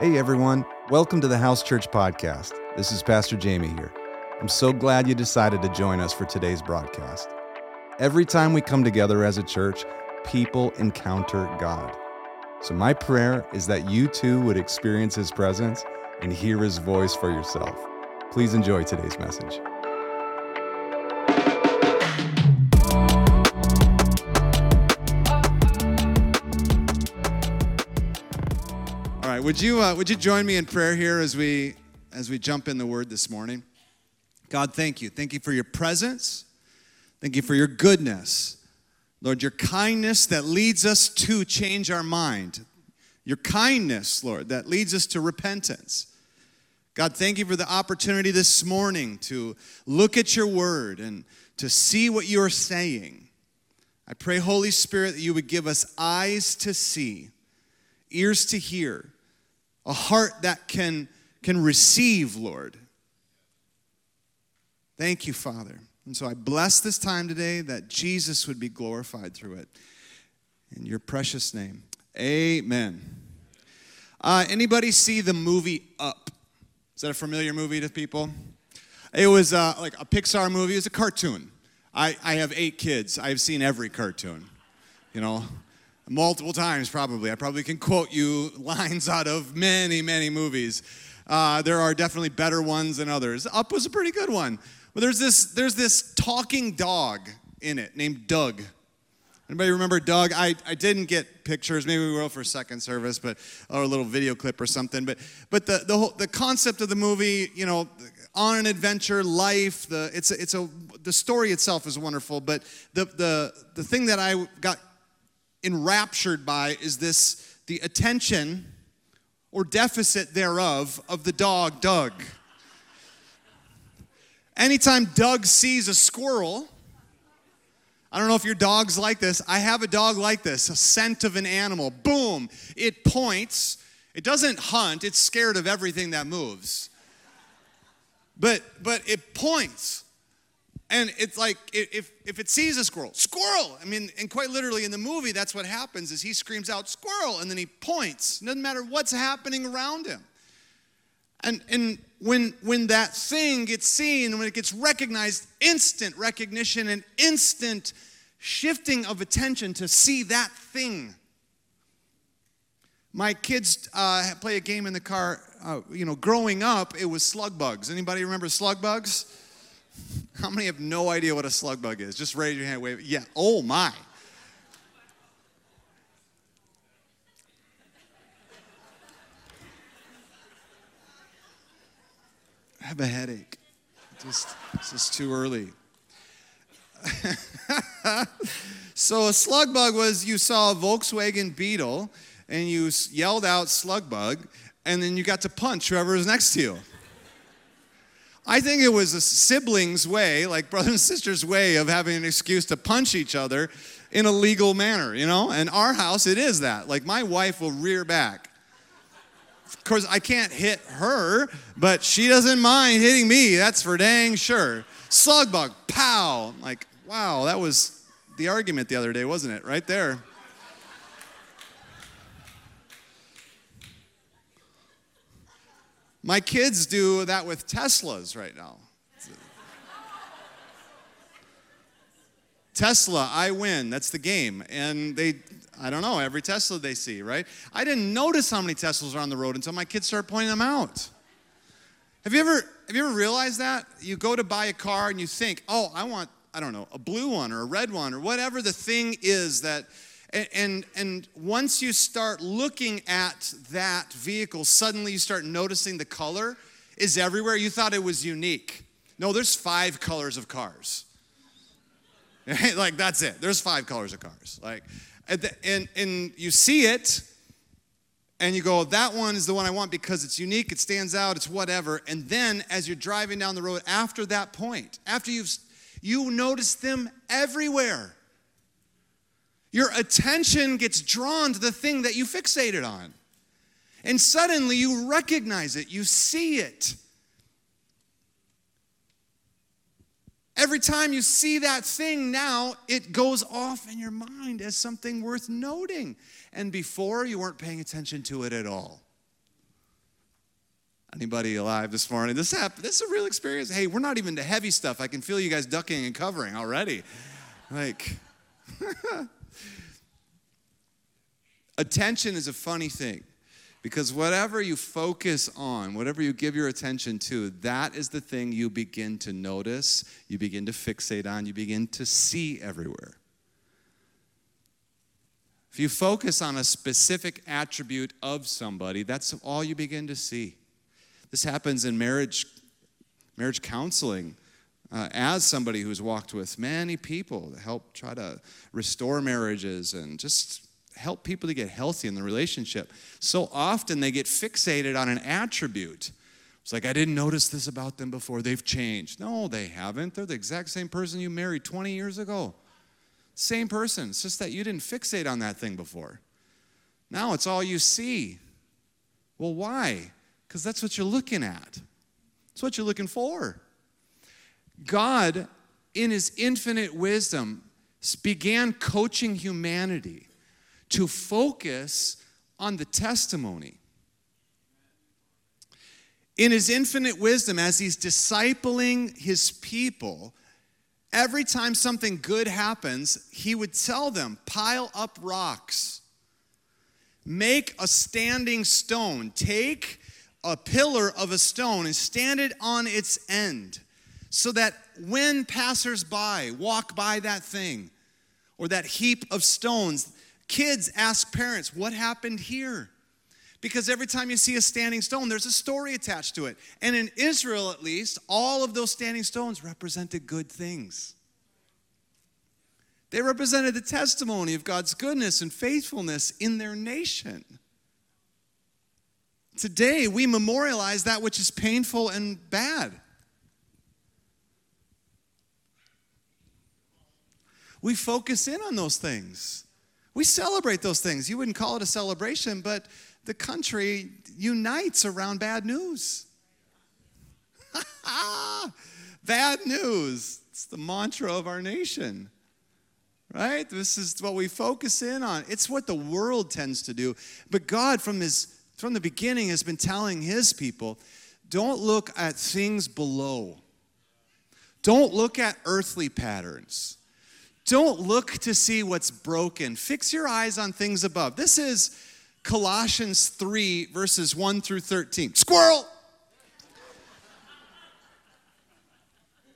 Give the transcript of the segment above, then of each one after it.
Hey everyone, welcome to the House Church Podcast. This is Pastor Jamey here. I'm so glad you decided to join us for today's broadcast. Every time we come together as a church, people encounter God. So, my prayer is that you too would experience His presence and hear His voice for yourself. Please enjoy today's message. Would you uh, would you join me in prayer here as we as we jump in the Word this morning? God, thank you, thank you for your presence, thank you for your goodness, Lord, your kindness that leads us to change our mind, your kindness, Lord, that leads us to repentance. God, thank you for the opportunity this morning to look at your Word and to see what you are saying. I pray, Holy Spirit, that you would give us eyes to see, ears to hear a heart that can, can receive, Lord. Thank you, Father. And so I bless this time today that Jesus would be glorified through it. In your precious name, amen. Uh, anybody see the movie Up? Is that a familiar movie to people? It was uh, like a Pixar movie. It was a cartoon. I, I have eight kids. I've seen every cartoon. You know, multiple times probably. I probably can quote you lines out of many, many movies. Uh, there are definitely better ones than others. Up was a pretty good one. But there's this, there's this talking dog in it named Doug. Anybody remember Doug? I, I didn't get pictures. Maybe we will for second service, but or a little video clip or something. But but the the whole the concept of the movie, you know, on an adventure, life. The it's a, it's a the story itself is wonderful. But the the the thing that I got enraptured by is this the attention or deficit thereof of the dog Doug. Anytime Doug sees a squirrel, I don't know if your dog's like this. I have a dog like this, a scent of an animal. Boom, it points. It doesn't hunt, it's scared of everything that moves. But but it points. And it's like if, if it sees a squirrel, squirrel. I mean, and quite literally in the movie, that's what happens is he screams out, squirrel, and then he points. Doesn't matter what's happening around him. And, and when, when that thing gets seen, when it gets recognized, instant recognition and instant shifting of attention to see that thing. My kids uh, play a game in the car. Uh, you know, growing up, it was slug bugs. Anybody remember slug bugs? How many have no idea what a slug bug is? Just raise your hand. Wave. Yeah. Oh my. I have a headache. Just, it's just too early. so a slug bug was you saw a Volkswagen Beetle and you yelled out slug bug and then you got to punch whoever was next to you. I think it was a sibling's way, like brother and sister's way of having an excuse to punch each other in a legal manner, you know? And our house, it is that. Like my wife will rear back of course, I can't hit her, but she doesn't mind hitting me. That's for dang sure. Slug bug, pow. Like, wow, that was the argument the other day, wasn't it? Right there. My kids do that with Teslas right now. Tesla, I win. That's the game. And they I don't know, every Tesla they see, right? I didn't notice how many Teslas are on the road until my kids started pointing them out. Have you ever have you ever realized that? You go to buy a car and you think, "Oh, I want, I don't know, a blue one or a red one or whatever the thing is that and, and, and once you start looking at that vehicle, suddenly you start noticing the color is everywhere. You thought it was unique. No, there's five colors of cars. like that's it. There's five colors of cars. Like and, and you see it, and you go, that one is the one I want because it's unique, it stands out, it's whatever. And then as you're driving down the road after that point, after you've you notice them everywhere. Your attention gets drawn to the thing that you fixated on. And suddenly you recognize it, you see it. Every time you see that thing now, it goes off in your mind as something worth noting. And before, you weren't paying attention to it at all. Anybody alive this morning? This happened. This is a real experience. Hey, we're not even the heavy stuff. I can feel you guys ducking and covering already. Like, attention is a funny thing because whatever you focus on, whatever you give your attention to, that is the thing you begin to notice, you begin to fixate on, you begin to see everywhere. If you focus on a specific attribute of somebody, that's all you begin to see. This happens in marriage, marriage counseling. Uh, as somebody who's walked with many people to help try to restore marriages and just help people to get healthy in the relationship, so often they get fixated on an attribute. It's like, I didn't notice this about them before. They've changed. No, they haven't. They're the exact same person you married 20 years ago. Same person. It's just that you didn't fixate on that thing before. Now it's all you see. Well, why? Because that's what you're looking at, it's what you're looking for. God, in his infinite wisdom, began coaching humanity to focus on the testimony. In his infinite wisdom, as he's discipling his people, every time something good happens, he would tell them, pile up rocks, make a standing stone, take a pillar of a stone and stand it on its end so that when passersby walk by that thing or that heap of stones, kids ask parents, What happened here? Because every time you see a standing stone, there's a story attached to it. And in Israel, at least, all of those standing stones represented good things. They represented the testimony of God's goodness and faithfulness in their nation. Today, we memorialize that which is painful and bad. We focus in on those things. We celebrate those things. You wouldn't call it a celebration, but the country unites around bad news. bad news. It's the mantra of our nation. Right? This is what we focus in on. It's what the world tends to do. But God, from his from the beginning has been telling his people don't look at things below. Don't look at earthly patterns. Don't look to see what's broken. Fix your eyes on things above. This is Colossians 3, verses 1 through 13. Squirrel!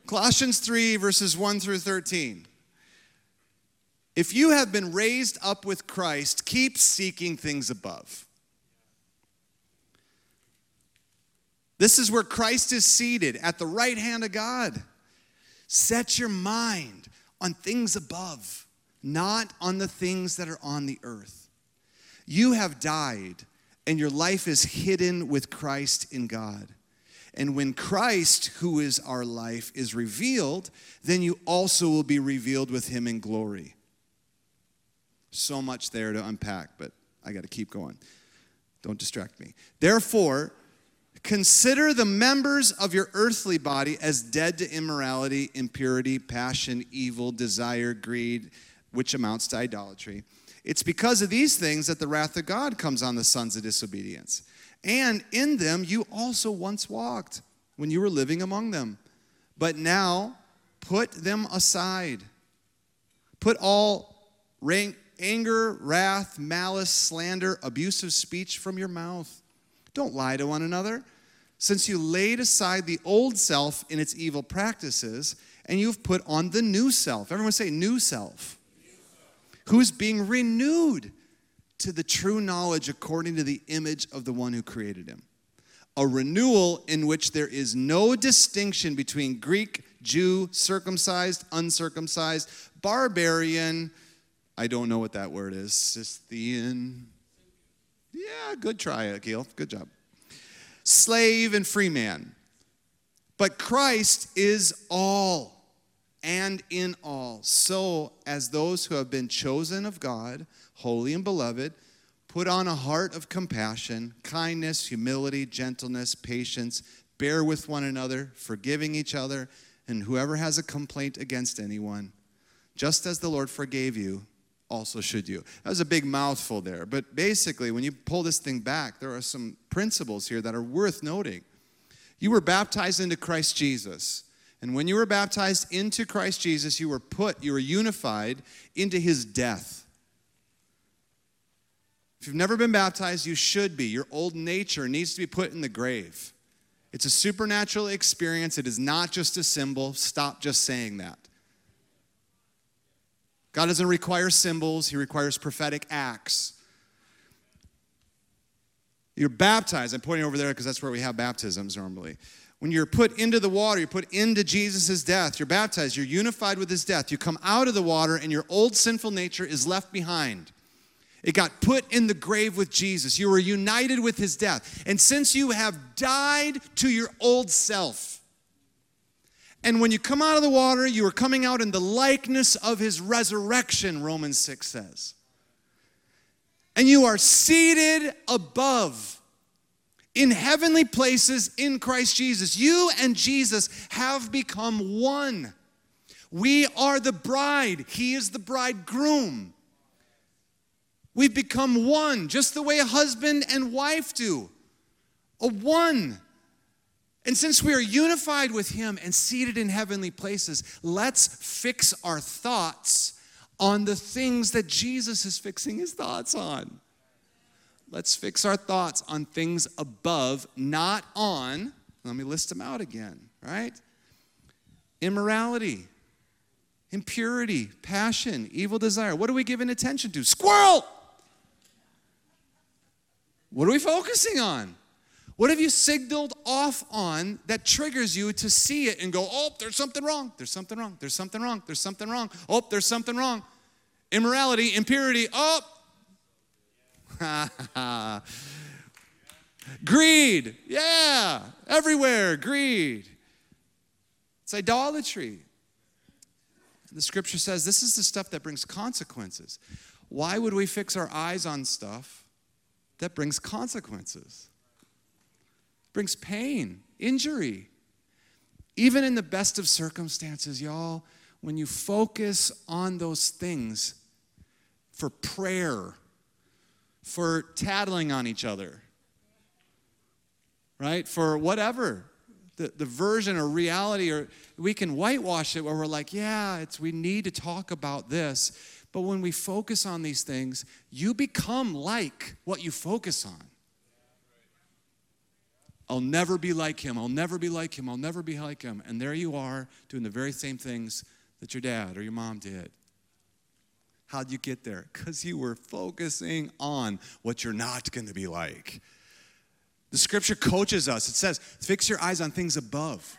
Colossians 3, verses 1 through 13. If you have been raised up with Christ, keep seeking things above This is where Christ is seated at the right hand of God. Set your mind on things above, not on the things that are on the earth. You have died, and your life is hidden with Christ in God. And when Christ, who is our life, is revealed, then you also will be revealed with him in glory. So much there to unpack, but I got to keep going. Don't distract me. Therefore, Consider the members of your earthly body as dead to immorality, impurity, passion, evil, desire, greed, which amounts to idolatry. It's because of these things that the wrath of God comes on the sons of disobedience. And in them you also once walked when you were living among them. But now put them aside. Put all rank, anger, wrath, malice, slander, abusive speech from your mouth don't lie to one another, since you laid aside the old self in its evil practices, and you've put on the new self. Everyone say, new self. Who's being renewed to the true knowledge according to the image of the one who created him. A renewal in which there is no distinction between Greek, Jew, circumcised, uncircumcised, barbarian, I don't know what that word is, Scythian, yeah, good try, Akil. Good job. Slave and free man. But Christ is all and in all. So, as those who have been chosen of God, holy and beloved, put on a heart of compassion, kindness, humility, gentleness, patience, bear with one another, forgiving each other, and whoever has a complaint against anyone, just as the Lord forgave you, also should you. That was a big mouthful there. But basically, when you pull this thing back, there are some principles here that are worth noting. You were baptized into Christ Jesus. And when you were baptized into Christ Jesus, you were put, you were unified into his death. If you've never been baptized, you should be. Your old nature needs to be put in the grave. It's a supernatural experience. It is not just a symbol. Stop just saying that. God doesn't require symbols, He requires prophetic acts. You're baptized. I'm pointing over there because that's where we have baptisms normally. When you're put into the water, you're put into Jesus' death. You're baptized. You're unified with his death. You come out of the water, and your old sinful nature is left behind. It got put in the grave with Jesus. You were united with his death. And since you have died to your old self, and when you come out of the water, you are coming out in the likeness of his resurrection, Romans 6 says. And you are seated above in heavenly places in Christ Jesus. You and Jesus have become one. We are the bride, he is the bridegroom. We've become one, just the way a husband and wife do. A one. And since we are unified with Him and seated in heavenly places, let's fix our thoughts on the things that Jesus is fixing His thoughts on. Let's fix our thoughts on things above, not on, let me list them out again, right? Immorality, impurity, passion, evil desire. What are we giving attention to? Squirrel! What are we focusing on? What have you signaled off on that triggers you to see it and go, oh, there's something wrong, there's something wrong, there's something wrong, there's something wrong, oh, there's something wrong. Immorality, impurity, oh. greed, yeah, everywhere, greed. It's idolatry. The scripture says this is the stuff that brings consequences. Why would we fix our eyes on stuff that brings consequences, brings pain, injury. Even in the best of circumstances, y'all, when you focus on those things for prayer, for tattling on each other, right? For whatever, the, the version or reality, or we can whitewash it where we're like, yeah, it's we need to talk about this but when we focus on these things, you become like what you focus on. I'll never be like him. I'll never be like him. I'll never be like him. And there you are doing the very same things that your dad or your mom did. How'd you get there? Because you were focusing on what you're not going to be like. The scripture coaches us. It says, fix your eyes on things above.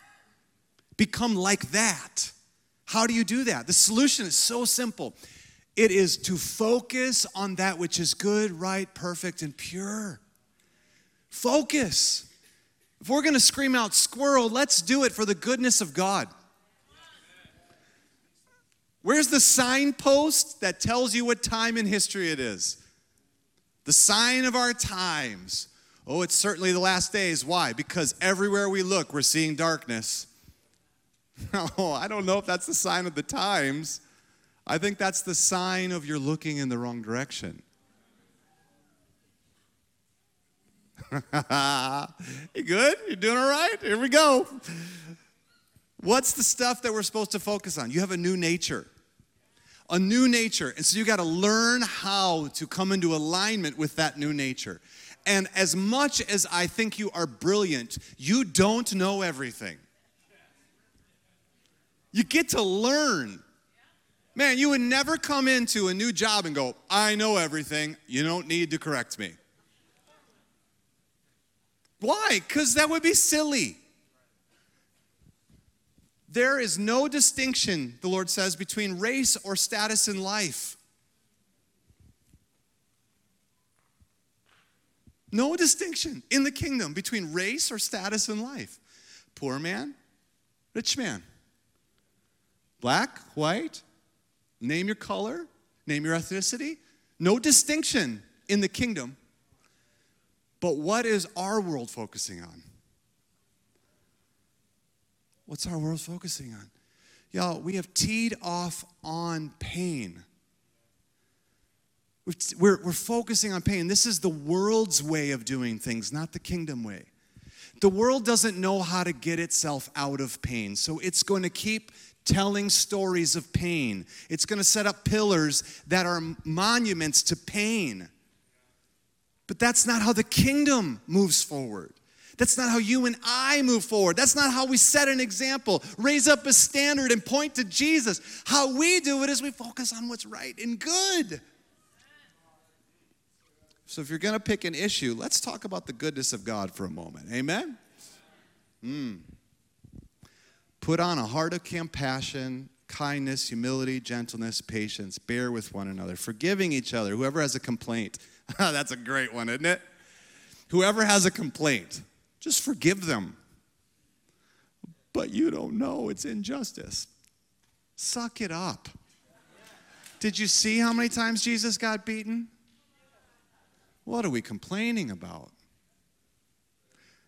Become like that. How do you do that? The solution is so simple it is to focus on that which is good, right, perfect, and pure. Focus. If we're going to scream out squirrel, let's do it for the goodness of God. Where's the signpost that tells you what time in history it is? The sign of our times. Oh, it's certainly the last days. Why? Because everywhere we look, we're seeing darkness. Oh, I don't know if that's the sign of the times. I think that's the sign of you're looking in the wrong direction. you good? You doing all right? Here we go. What's the stuff that we're supposed to focus on? You have a new nature. A new nature. And so you got to learn how to come into alignment with that new nature. And as much as I think you are brilliant, you don't know everything. You get to learn. Man, you would never come into a new job and go, I know everything. You don't need to correct me. Why? Because that would be silly. There is no distinction, the Lord says, between race or status in life. No distinction in the kingdom between race or status in life. Poor man, rich man, black, white, Name your color, name your ethnicity. No distinction in the kingdom. But what is our world focusing on? What's our world focusing on? Y'all, we have teed off on pain. We're, we're focusing on pain. This is the world's way of doing things, not the kingdom way. The world doesn't know how to get itself out of pain, so it's going to keep telling stories of pain. It's going to set up pillars that are monuments to pain. But that's not how the kingdom moves forward. That's not how you and I move forward. That's not how we set an example, raise up a standard, and point to Jesus. How we do it is we focus on what's right and good. So if you're going to pick an issue, let's talk about the goodness of God for a moment. Amen? Mm. Put on a heart of compassion, kindness, humility, gentleness, patience. Bear with one another, forgiving each other. Whoever has a complaint, that's a great one, isn't it? Whoever has a complaint, just forgive them. But you don't know it's injustice. Suck it up. Did you see how many times Jesus got beaten? What are we complaining about?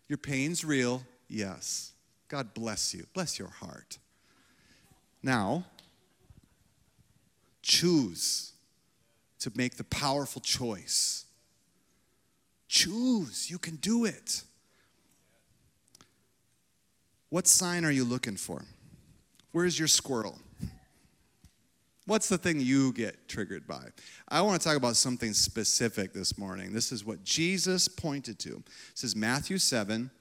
Your pain's real, yes. God bless you. Bless your heart. Now, choose to make the powerful choice. Choose. You can do it. What sign are you looking for? Where's your squirrel? What's the thing you get triggered by? I want to talk about something specific this morning. This is what Jesus pointed to. This is Matthew 7,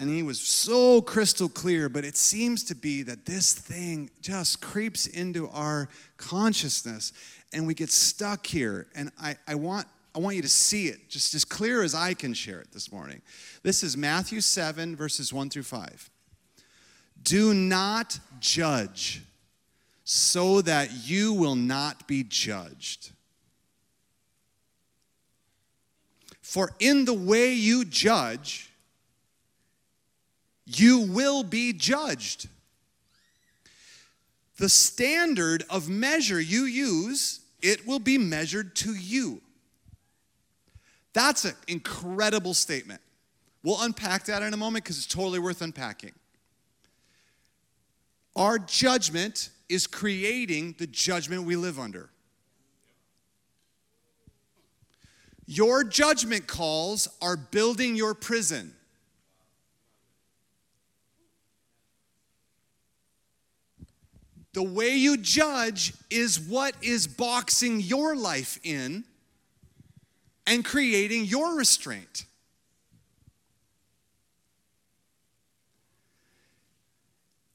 and he was so crystal clear, but it seems to be that this thing just creeps into our consciousness and we get stuck here. And I, I want I want you to see it just as clear as I can share it this morning. This is Matthew 7, verses 1 through 5. Do not judge so that you will not be judged. For in the way you judge, you will be judged. The standard of measure you use, it will be measured to you. That's an incredible statement. We'll unpack that in a moment because it's totally worth unpacking. Our judgment is creating the judgment we live under. Your judgment calls are building your prison. The way you judge is what is boxing your life in and creating your restraint.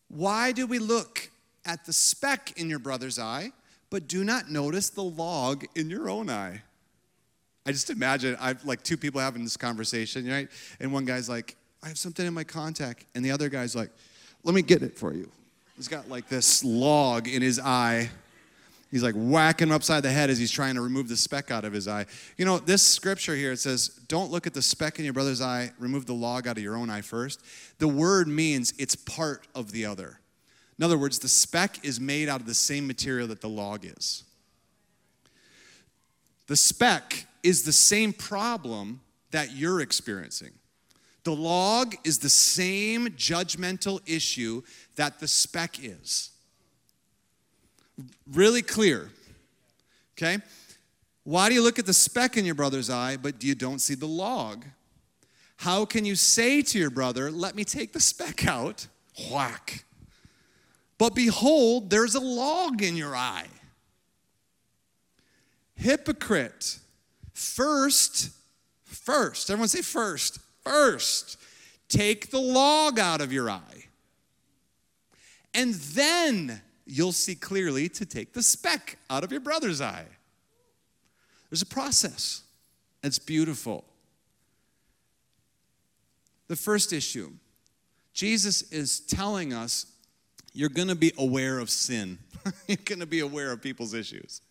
Why do we look at the speck in your brother's eye, but do not notice the log in your own eye? I just imagine I've like two people having this conversation, right? And one guy's like, I have something in my contact. And the other guy's like, let me get it for you. He's got like this log in his eye. He's like whacking him upside the head as he's trying to remove the speck out of his eye. You know, this scripture here, it says, Don't look at the speck in your brother's eye, remove the log out of your own eye first. The word means it's part of the other. In other words, the speck is made out of the same material that the log is. The speck is the same problem that you're experiencing. The log is the same judgmental issue that the speck is really clear. Okay? Why do you look at the speck in your brother's eye, but you don't see the log? How can you say to your brother, Let me take the speck out? Whack. But behold, there's a log in your eye. Hypocrite. First, first, everyone say first, first, take the log out of your eye. And then you'll see clearly to take the speck out of your brother's eye. There's a process. It's beautiful. The first issue Jesus is telling us you're going to be aware of sin, you're going to be aware of people's issues.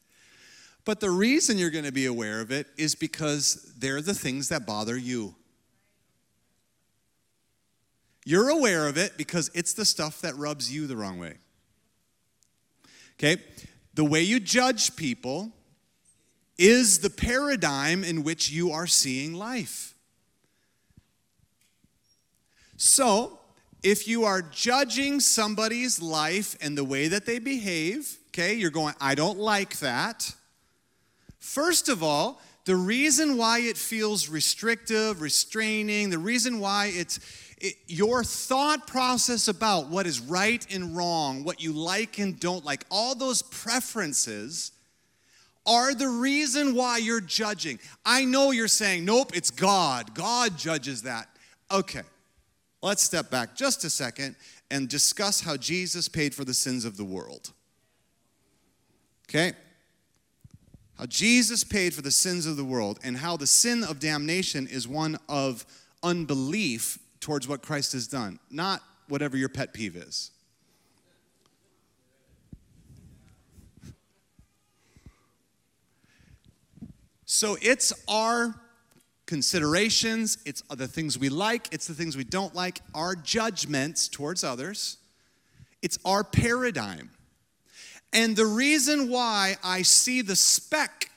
But the reason you're going to be aware of it is because they're the things that bother you. You're aware of it because it's the stuff that rubs you the wrong way. Okay? The way you judge people is the paradigm in which you are seeing life. So, if you are judging somebody's life and the way that they behave, okay, you're going, I don't like that. First of all, the reason why it feels restrictive, restraining, the reason why it's it, your thought process about what is right and wrong, what you like and don't like, all those preferences are the reason why you're judging. I know you're saying, nope, it's God. God judges that. Okay, let's step back just a second and discuss how Jesus paid for the sins of the world. Okay? How Jesus paid for the sins of the world and how the sin of damnation is one of unbelief towards what Christ has done, not whatever your pet peeve is. So it's our considerations, it's the things we like, it's the things we don't like, our judgments towards others, it's our paradigm. And the reason why I see the speck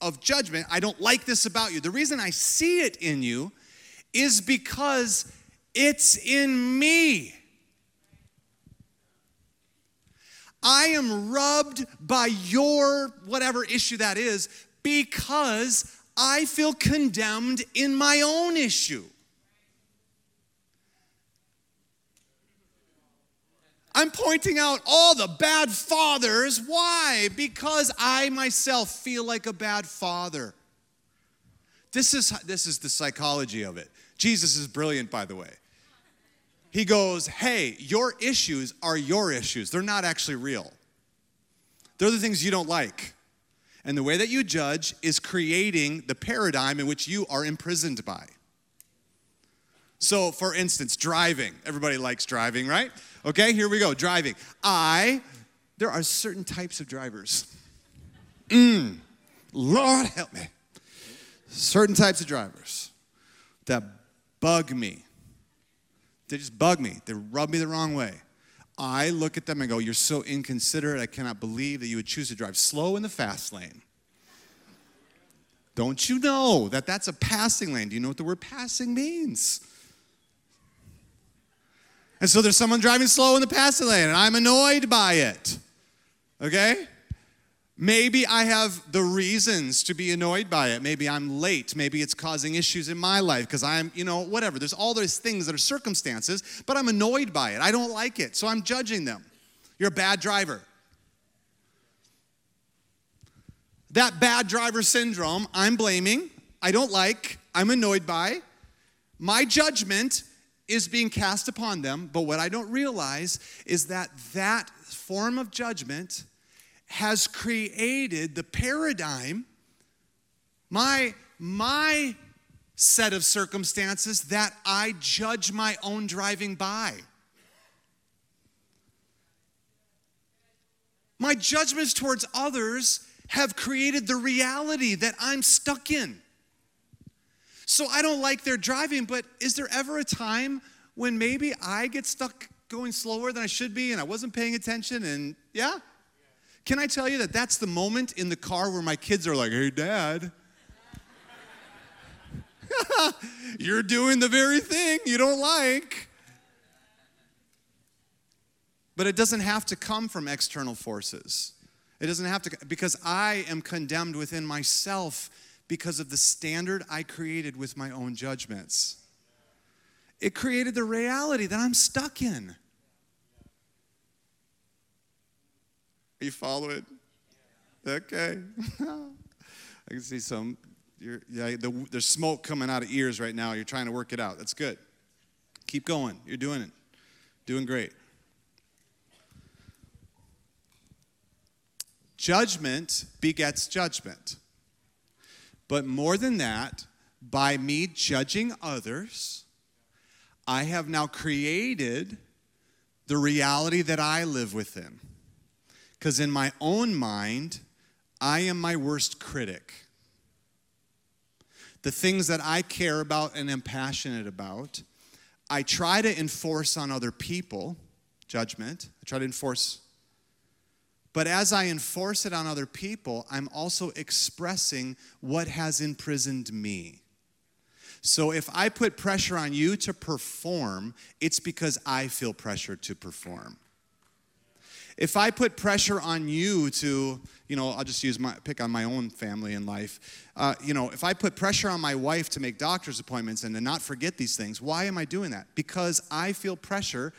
of judgment, I don't like this about you, the reason I see it in you is because it's in me. I am rubbed by your whatever issue that is because I feel condemned in my own issue. I'm pointing out all the bad fathers. Why? Because I myself feel like a bad father. This is, this is the psychology of it. Jesus is brilliant, by the way. He goes, Hey, your issues are your issues. They're not actually real. They're the things you don't like. And the way that you judge is creating the paradigm in which you are imprisoned by. So, for instance, driving. Everybody likes driving, right? Okay, here we go. Driving. I, there are certain types of drivers. Mm, Lord help me. Certain types of drivers that bug me. They just bug me. They rub me the wrong way. I look at them and go, You're so inconsiderate. I cannot believe that you would choose to drive slow in the fast lane. Don't you know that that's a passing lane? Do you know what the word passing means? And so there's someone driving slow in the passing lane, and I'm annoyed by it. Okay? Maybe I have the reasons to be annoyed by it. Maybe I'm late. Maybe it's causing issues in my life because I'm, you know, whatever. There's all those things that are circumstances, but I'm annoyed by it. I don't like it, so I'm judging them. You're a bad driver. That bad driver syndrome, I'm blaming, I don't like, I'm annoyed by. My judgment is being cast upon them, but what I don't realize is that that form of judgment has created the paradigm, my, my set of circumstances that I judge my own driving by. My judgments towards others have created the reality that I'm stuck in. So I don't like their driving, but is there ever a time when maybe I get stuck going slower than I should be and I wasn't paying attention and yeah? Can I tell you that that's the moment in the car where my kids are like, hey, dad, you're doing the very thing you don't like. But it doesn't have to come from external forces. It doesn't have to, because I am condemned within myself because of the standard I created with my own judgments. It created the reality that I'm stuck in. Are you following? Okay. I can see some. You're, yeah, the, there's smoke coming out of ears right now. You're trying to work it out. That's good. Keep going. You're doing it. Doing great. Judgment begets judgment. But more than that, by me judging others, I have now created the reality that I live within. Because in my own mind, I am my worst critic. The things that I care about and am passionate about, I try to enforce on other people judgment. I try to enforce. But as I enforce it on other people, I'm also expressing what has imprisoned me. So if I put pressure on you to perform, it's because I feel pressure to perform. If I put pressure on you to, you know, I'll just use my pick on my own family in life. Uh, you know, if I put pressure on my wife to make doctor's appointments and to not forget these things, why am I doing that? Because I feel pressure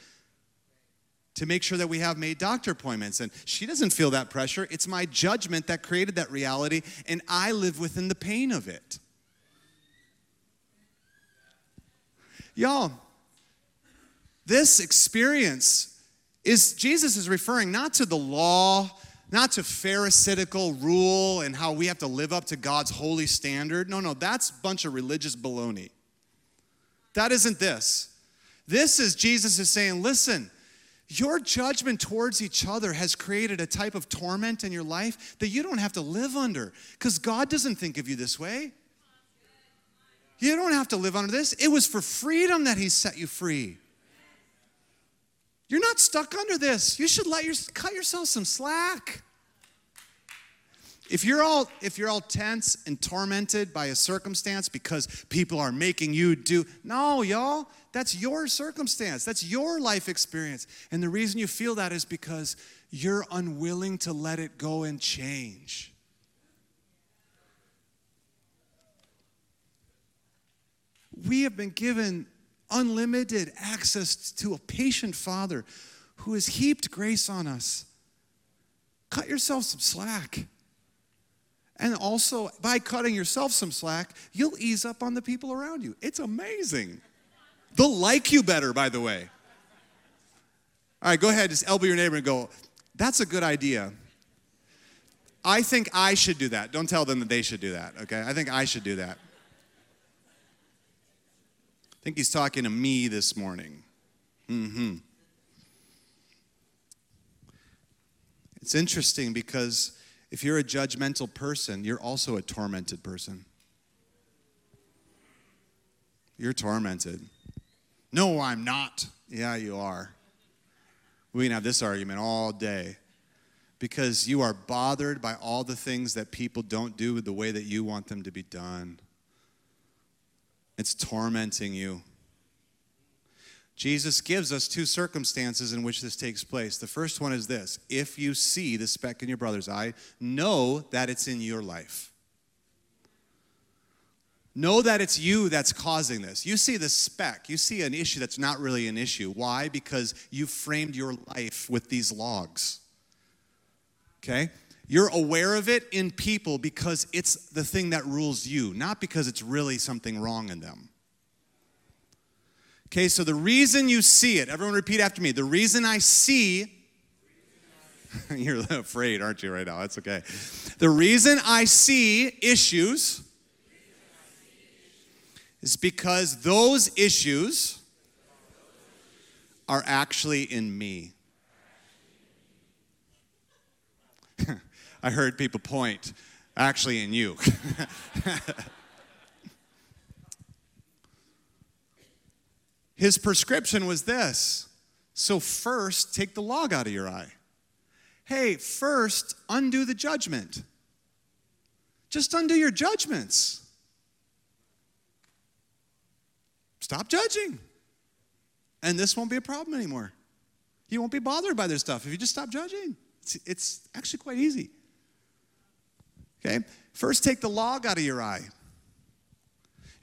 to make sure that we have made doctor appointments. And she doesn't feel that pressure. It's my judgment that created that reality, and I live within the pain of it. Y'all, this experience is Jesus is referring not to the law, not to Pharisaical rule and how we have to live up to God's holy standard. No, no, that's a bunch of religious baloney. That isn't this. This is Jesus is saying, listen, your judgment towards each other has created a type of torment in your life that you don't have to live under because God doesn't think of you this way. You don't have to live under this. It was for freedom that He set you free. You're not stuck under this. You should let your, cut yourself some slack. If you're all if you're all tense and tormented by a circumstance because people are making you do no, y'all, that's your circumstance. That's your life experience. And the reason you feel that is because you're unwilling to let it go and change. We have been given unlimited access to a patient Father who has heaped grace on us. Cut yourself some slack. And also, by cutting yourself some slack, you'll ease up on the people around you. It's amazing. They'll like you better, by the way. All right, go ahead, just elbow your neighbor and go, That's a good idea. I think I should do that. Don't tell them that they should do that, okay? I think I should do that think he's talking to me this morning. Mm-hmm. It's interesting because if you're a judgmental person, you're also a tormented person. You're tormented. No, I'm not. Yeah, you are. We can have this argument all day because you are bothered by all the things that people don't do the way that you want them to be done. It's tormenting you. Jesus gives us two circumstances in which this takes place. The first one is this if you see the speck in your brother's eye, know that it's in your life. Know that it's you that's causing this. You see the speck, you see an issue that's not really an issue. Why? Because you framed your life with these logs. Okay? You're aware of it in people because it's the thing that rules you, not because it's really something wrong in them. Okay, so the reason you see it, everyone repeat after me. The reason I see, you're afraid, aren't you, right now? That's okay. The reason I see issues is because those issues are actually in me. I heard people point, actually in you. His prescription was this. So, first, take the log out of your eye. Hey, first, undo the judgment. Just undo your judgments. Stop judging. And this won't be a problem anymore. You won't be bothered by this stuff if you just stop judging. It's, it's actually quite easy. Okay? First, take the log out of your eye.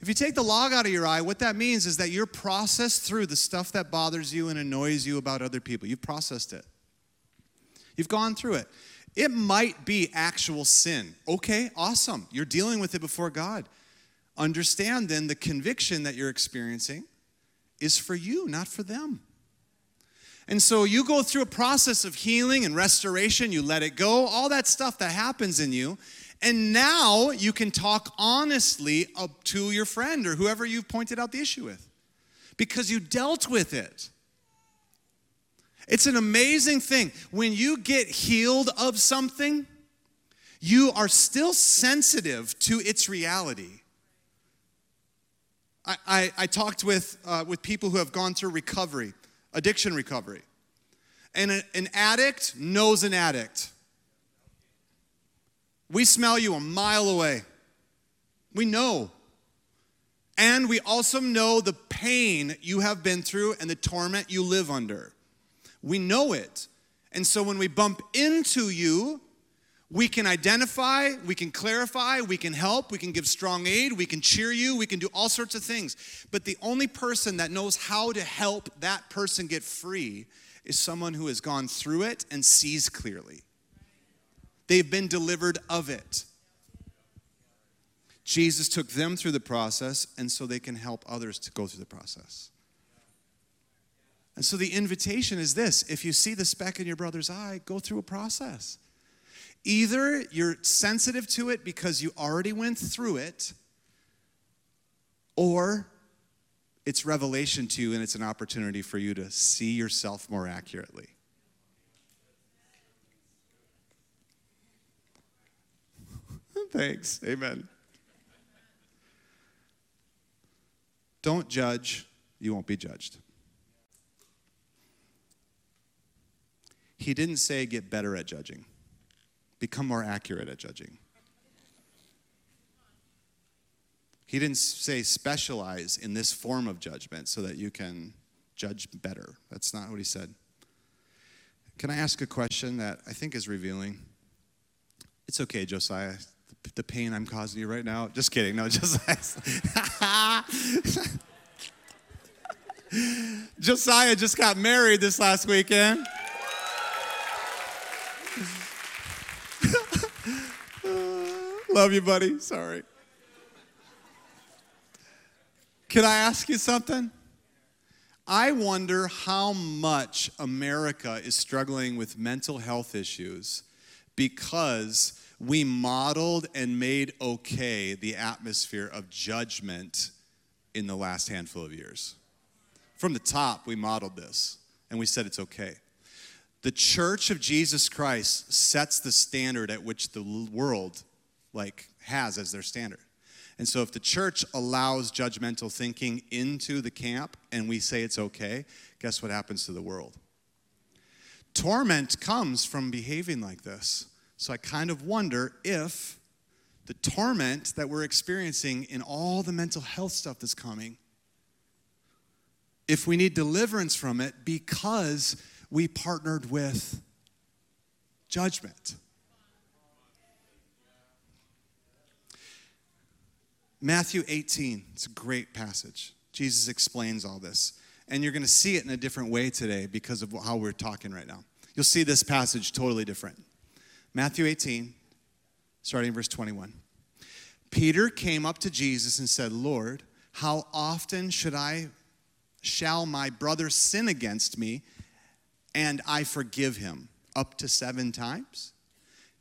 If you take the log out of your eye, what that means is that you're processed through the stuff that bothers you and annoys you about other people. You've processed it. You've gone through it. It might be actual sin. Okay, awesome. You're dealing with it before God. Understand then the conviction that you're experiencing is for you, not for them. And so you go through a process of healing and restoration, you let it go, all that stuff that happens in you. And now you can talk honestly up to your friend or whoever you've pointed out the issue with because you dealt with it. It's an amazing thing. When you get healed of something, you are still sensitive to its reality. I, I, I talked with, uh, with people who have gone through recovery, addiction recovery. And a, an addict knows an addict. We smell you a mile away. We know. And we also know the pain you have been through and the torment you live under. We know it. And so when we bump into you, we can identify, we can clarify, we can help, we can give strong aid, we can cheer you, we can do all sorts of things. But the only person that knows how to help that person get free is someone who has gone through it and sees clearly. They've been delivered of it. Jesus took them through the process, and so they can help others to go through the process. And so the invitation is this if you see the speck in your brother's eye, go through a process. Either you're sensitive to it because you already went through it, or it's revelation to you and it's an opportunity for you to see yourself more accurately. Thanks. Amen. Don't judge, you won't be judged. He didn't say get better at judging, become more accurate at judging. He didn't say specialize in this form of judgment so that you can judge better. That's not what he said. Can I ask a question that I think is revealing? It's okay, Josiah. The pain I'm causing you right now. Just kidding. No, Josiah. Josiah just got married this last weekend. Love you, buddy. Sorry. Can I ask you something? I wonder how much America is struggling with mental health issues because we modeled and made okay the atmosphere of judgment in the last handful of years. From the top, we modeled this and we said it's okay. The church of Jesus Christ sets the standard at which the world like has as their standard. And so if the church allows judgmental thinking into the camp and we say it's okay, guess what happens to the world? Torment comes from behaving like this. So I kind of wonder if the torment that we're experiencing in all the mental health stuff that's coming, if we need deliverance from it because we partnered with judgment. Matthew 18, it's a great passage. Jesus explains all this. And you're going to see it in a different way today because of how we're talking right now. You'll see this passage totally different. Matthew 18, starting verse 21. Peter came up to Jesus and said, Lord, how often should I shall my brother sin against me and I forgive him? Up to seven times?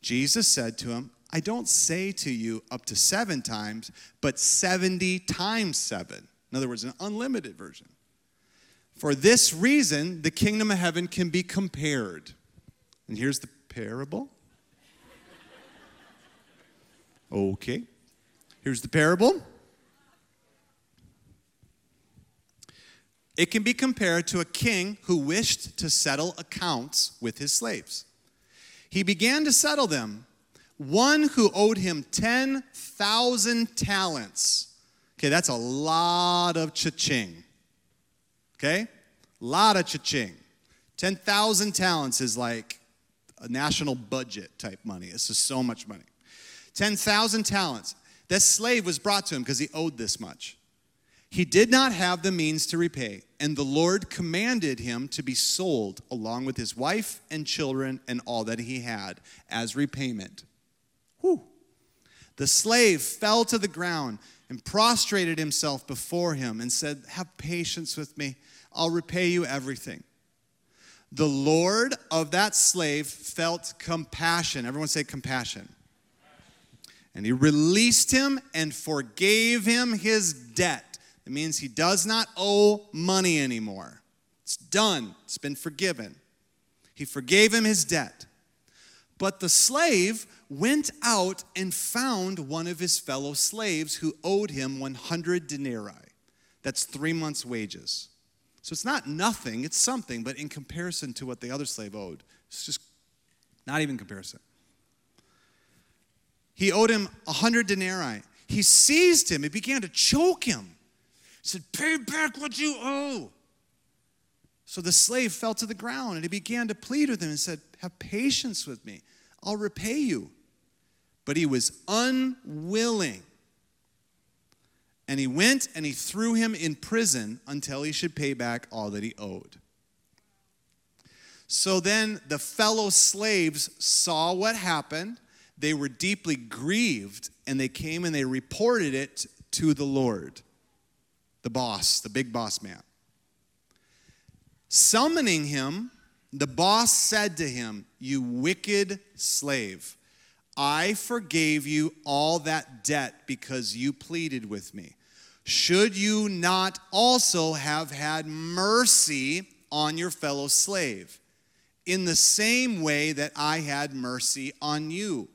Jesus said to him, I don't say to you up to seven times, but 70 times seven. In other words, an unlimited version. For this reason, the kingdom of heaven can be compared. And here's the parable. Okay. Here's the parable. It can be compared to a king who wished to settle accounts with his slaves. He began to settle them one who owed him 10,000 talents. Okay, that's a lot of cha-ching. Okay? A lot of cha-ching. 10,000 talents is like a national budget type money. This is so much money. 10,000 talents. That slave was brought to him because he owed this much. He did not have the means to repay, and the Lord commanded him to be sold along with his wife and children and all that he had as repayment. Whew. The slave fell to the ground and prostrated himself before him and said, Have patience with me, I'll repay you everything. The Lord of that slave felt compassion. Everyone say compassion. And he released him and forgave him his debt. It means he does not owe money anymore. It's done, it's been forgiven. He forgave him his debt. But the slave went out and found one of his fellow slaves who owed him 100 denarii. That's three months' wages. So it's not nothing, it's something, but in comparison to what the other slave owed, it's just not even comparison. He owed him a 100 denarii. He seized him, he began to choke him. He said, Pay back what you owe. So the slave fell to the ground and he began to plead with him and said, Have patience with me, I'll repay you. But he was unwilling. And he went and he threw him in prison until he should pay back all that he owed. So then the fellow slaves saw what happened. They were deeply grieved and they came and they reported it to the Lord, the boss, the big boss man. Summoning him, the boss said to him, You wicked slave, I forgave you all that debt because you pleaded with me. Should you not also have had mercy on your fellow slave, in the same way that I had mercy on you?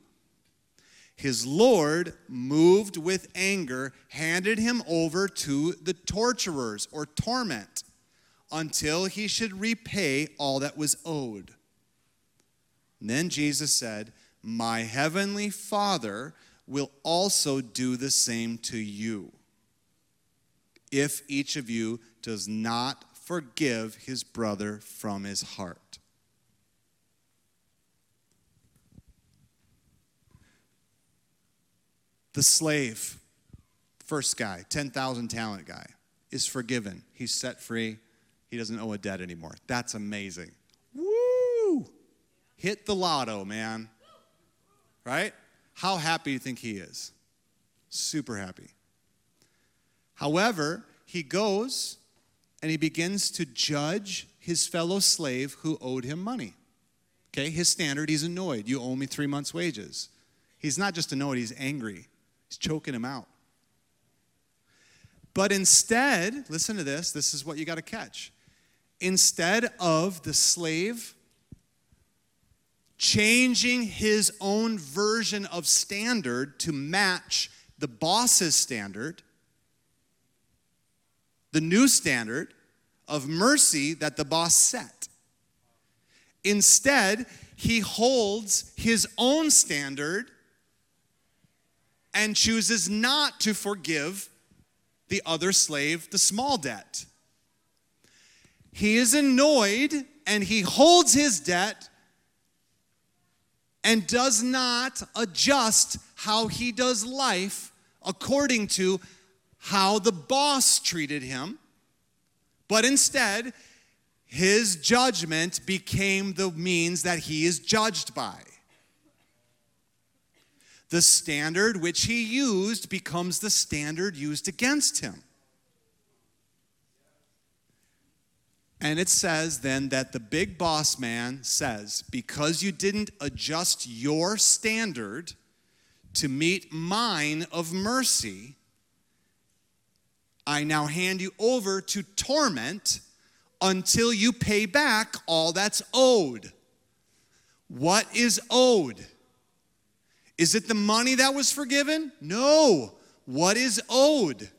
His Lord, moved with anger, handed him over to the torturers or torment until he should repay all that was owed. And then Jesus said, My heavenly Father will also do the same to you if each of you does not forgive his brother from his heart. The slave, first guy, 10,000 talent guy, is forgiven. He's set free he doesn't owe a debt anymore. That's amazing. Woo! Hit the lotto, man. Right? How happy do you think he is? Super happy. However, he goes and he begins to judge his fellow slave who owed him money. Okay, his standard, he's annoyed. You owe me three months' wages. He's not just annoyed, he's angry. He's choking him out. But instead, listen to this, this is what you got to catch instead of the slave changing his own version of standard to match the boss's standard, the new standard of mercy that the boss set. Instead, he holds his own standard and chooses not to forgive the other slave the small debt. He is annoyed and he holds his debt and does not adjust how he does life according to how the boss treated him, but instead, his judgment became the means that he is judged by. The standard which he used becomes the standard used against him. And it says then that the big boss man says, because you didn't adjust your standard to meet mine of mercy, I now hand you over to torment until you pay back all that's owed. What is owed? Is it the money that was forgiven? No. What is owed?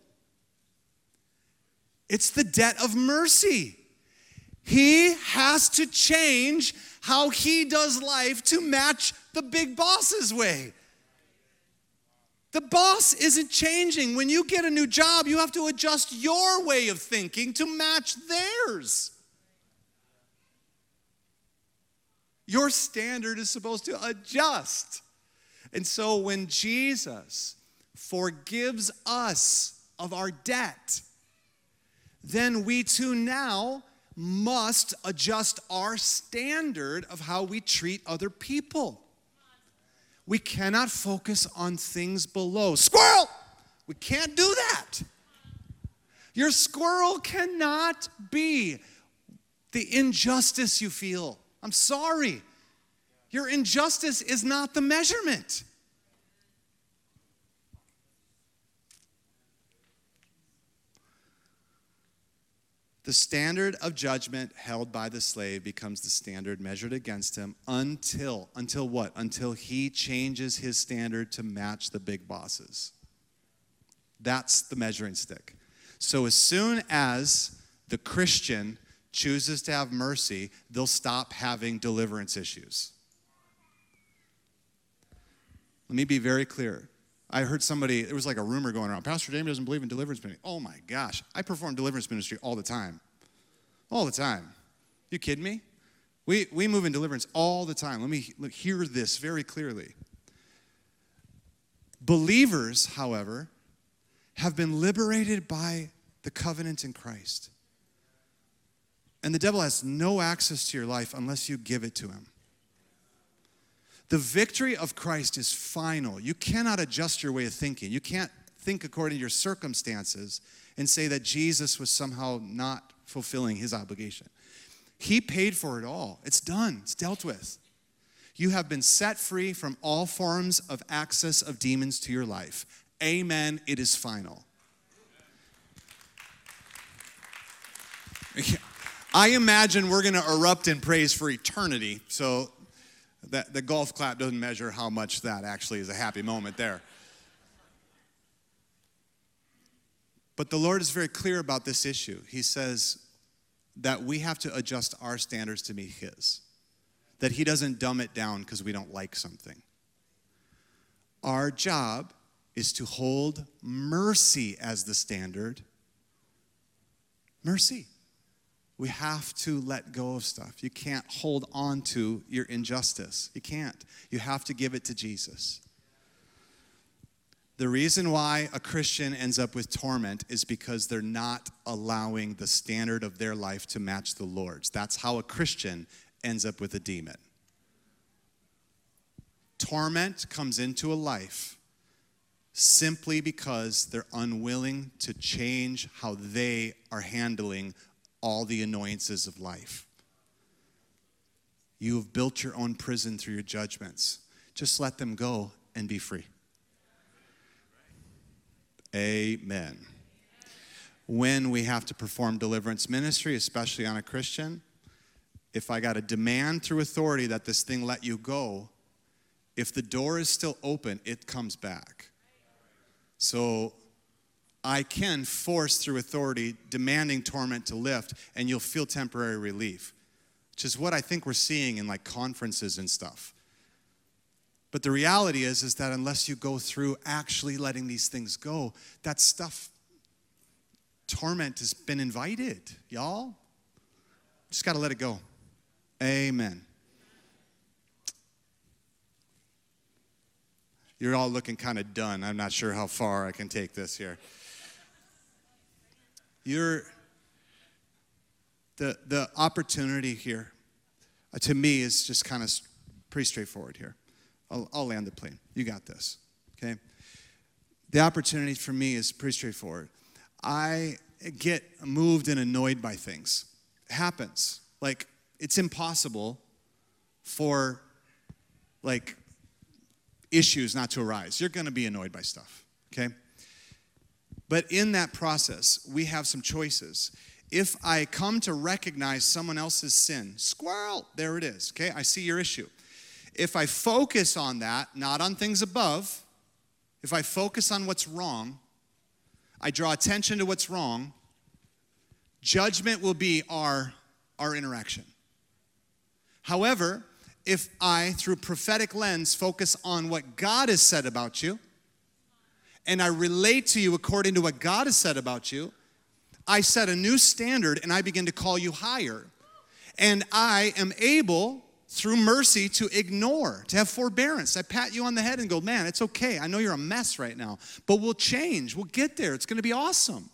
It's the debt of mercy. He has to change how he does life to match the big boss's way. The boss isn't changing. When you get a new job, you have to adjust your way of thinking to match theirs. Your standard is supposed to adjust. And so when Jesus forgives us of our debt, then we too now must adjust our standard of how we treat other people. We cannot focus on things below. Squirrel! We can't do that. Your squirrel cannot be the injustice you feel. I'm sorry. Your injustice is not the measurement. The standard of judgment held by the slave becomes the standard measured against him until, until what? Until he changes his standard to match the big bosses. That's the measuring stick. So as soon as the Christian chooses to have mercy, they'll stop having deliverance issues. Let me be very clear. I heard somebody, there was like a rumor going around. Pastor Jamey doesn't believe in deliverance ministry. Oh my gosh, I perform deliverance ministry all the time. All the time. You kidding me? We, we move in deliverance all the time. Let me hear this very clearly. Believers, however, have been liberated by the covenant in Christ. And the devil has no access to your life unless you give it to him. The victory of Christ is final. You cannot adjust your way of thinking. You can't think according to your circumstances and say that Jesus was somehow not fulfilling his obligation. He paid for it all. It's done, it's dealt with. You have been set free from all forms of access of demons to your life. Amen. It is final. I imagine we're going to erupt in praise for eternity. So that the golf clap doesn't measure how much that actually is a happy moment there. But the Lord is very clear about this issue. He says that we have to adjust our standards to meet His, that He doesn't dumb it down because we don't like something. Our job is to hold mercy as the standard. Mercy. We have to let go of stuff. You can't hold on to your injustice. You can't. You have to give it to Jesus. The reason why a Christian ends up with torment is because they're not allowing the standard of their life to match the Lord's. That's how a Christian ends up with a demon. Torment comes into a life simply because they're unwilling to change how they are handling all the annoyances of life. You have built your own prison through your judgments. Just let them go and be free. Amen. When we have to perform deliverance ministry, especially on a Christian, if I got a demand through authority that this thing let you go, if the door is still open, it comes back. So I can force through authority demanding torment to lift, and you'll feel temporary relief, which is what I think we're seeing in like conferences and stuff. But the reality is, is that unless you go through actually letting these things go, that stuff, torment has been invited, y'all. Just got to let it go. Amen. You're all looking kind of done. I'm not sure how far I can take this here. You're the the opportunity here uh, to me is just kind of pretty straightforward here. I'll, I'll land the plane. You got this. Okay. The opportunity for me is pretty straightforward. I get moved and annoyed by things. It happens. Like it's impossible for like issues not to arise. You're going to be annoyed by stuff. Okay. But in that process, we have some choices. If I come to recognize someone else's sin, squirrel, there it is, okay? I see your issue. If I focus on that, not on things above, if I focus on what's wrong, I draw attention to what's wrong, judgment will be our, our interaction. However, if I, through prophetic lens, focus on what God has said about you, and I relate to you according to what God has said about you, I set a new standard and I begin to call you higher. And I am able, through mercy, to ignore, to have forbearance. I pat you on the head and go, man, it's okay. I know you're a mess right now, but we'll change. We'll get there. It's going to be awesome.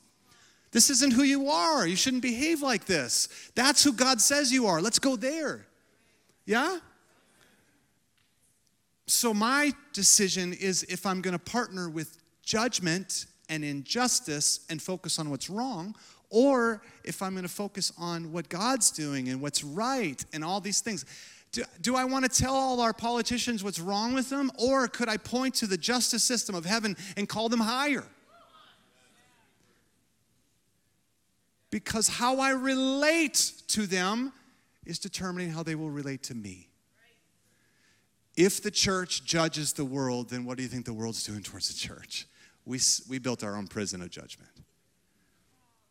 This isn't who you are. You shouldn't behave like this. That's who God says you are. Let's go there. Yeah? So, my decision is if I'm going to partner with judgment and injustice and focus on what's wrong, or if I'm going to focus on what God's doing and what's right and all these things. Do, do I want to tell all our politicians what's wrong with them, or could I point to the justice system of heaven and call them higher? Because how I relate to them is determining how they will relate to me. If the church judges the world, then what do you think the world's doing towards the church? We, we built our own prison of judgment.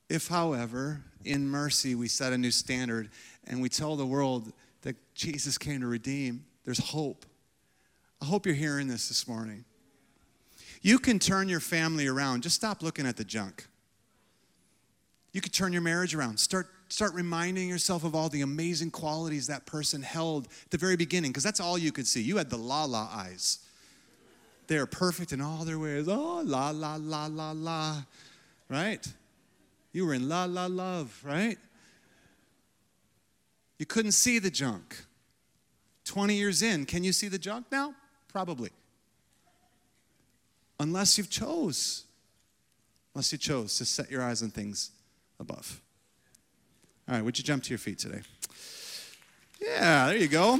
If, however, in mercy we set a new standard and we tell the world that Jesus came to redeem, there's hope. I hope you're hearing this this morning. You can turn your family around. Just stop looking at the junk. You could turn your marriage around. Start start reminding yourself of all the amazing qualities that person held at the very beginning, because that's all you could see. You had the la la eyes. They're perfect in all their ways. Oh, la la la la la. Right? You were in la la love, right? You couldn't see the junk. 20 years in, can you see the junk now? Probably. Unless you've chose. Unless you chose to set your eyes on things above. All right, would you jump to your feet today? Yeah, there you go.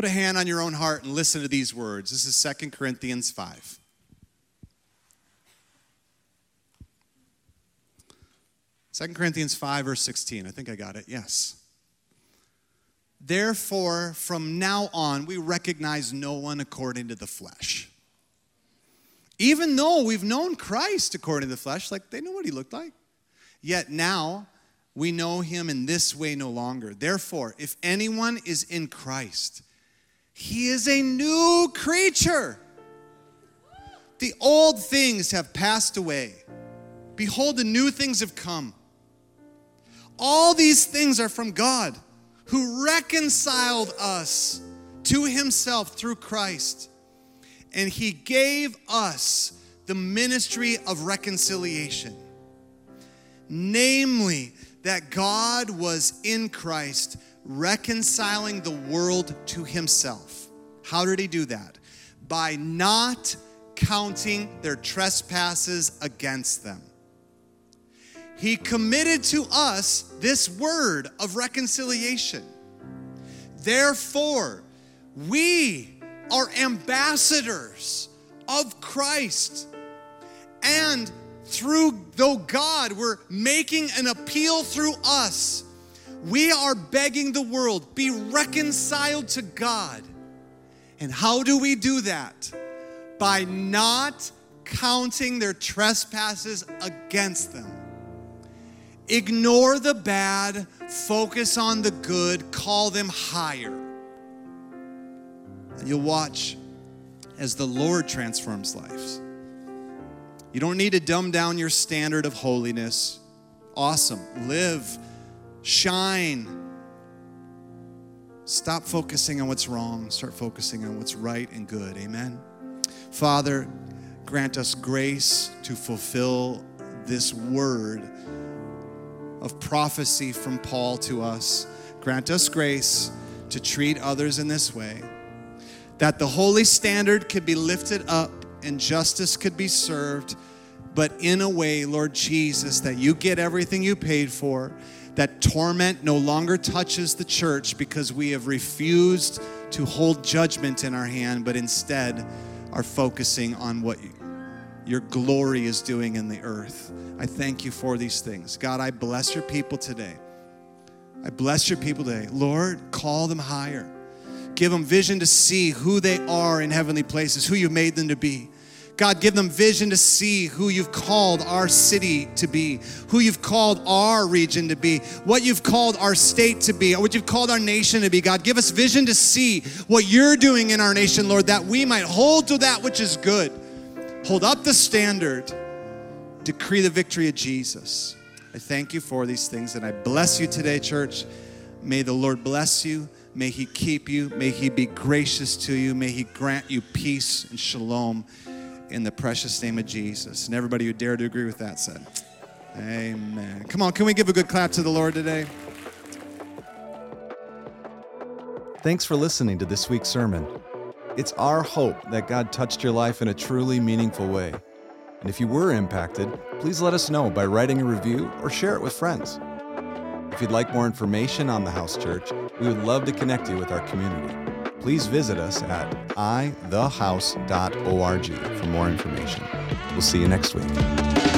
Put a hand on your own heart and listen to these words. This is Second Corinthians 5. Second Corinthians 5, verse 16. I think I got it. Yes. Therefore, from now on, we recognize no one according to the flesh. Even though we've known Christ according to the flesh, like they knew what he looked like. Yet now we know him in this way no longer. Therefore, if anyone is in Christ, he is a new creature. The old things have passed away. Behold, the new things have come. All these things are from God, who reconciled us to himself through Christ. And he gave us the ministry of reconciliation. Namely, that God was in Christ reconciling the world to himself. How did he do that? By not counting their trespasses against them. He committed to us this word of reconciliation. Therefore, we are ambassadors of Christ. And through, though God, we're making an appeal through us we are begging the world, be reconciled to God. And how do we do that? By not counting their trespasses against them. Ignore the bad, focus on the good, call them higher. And you'll watch as the Lord transforms lives. You don't need to dumb down your standard of holiness. Awesome. Live shine. Stop focusing on what's wrong, start focusing on what's right and good. Amen. Father, grant us grace to fulfill this word of prophecy from Paul to us. Grant us grace to treat others in this way, that the holy standard could be lifted up and justice could be served, but in a way, Lord Jesus, that you get everything you paid for that torment no longer touches the church because we have refused to hold judgment in our hand, but instead are focusing on what your glory is doing in the earth. I thank you for these things. God, I bless your people today. I bless your people today. Lord, call them higher. Give them vision to see who they are in heavenly places, who you made them to be. God, give them vision to see who you've called our city to be, who you've called our region to be, what you've called our state to be, what you've called our nation to be. God, give us vision to see what you're doing in our nation, Lord, that we might hold to that which is good. Hold up the standard, decree the victory of Jesus. I thank you for these things and I bless you today, church. May the Lord bless you. May He keep you. May He be gracious to you. May He grant you peace and shalom in the precious name of Jesus. And everybody who dared to agree with that said, Amen. Come on, can we give a good clap to the Lord today? Thanks for listening to this week's sermon. It's our hope that God touched your life in a truly meaningful way. And if you were impacted, please let us know by writing a review or share it with friends. If you'd like more information on the House Church, we would love to connect you with our community please visit us at ithehouse.org for more information. We'll see you next week.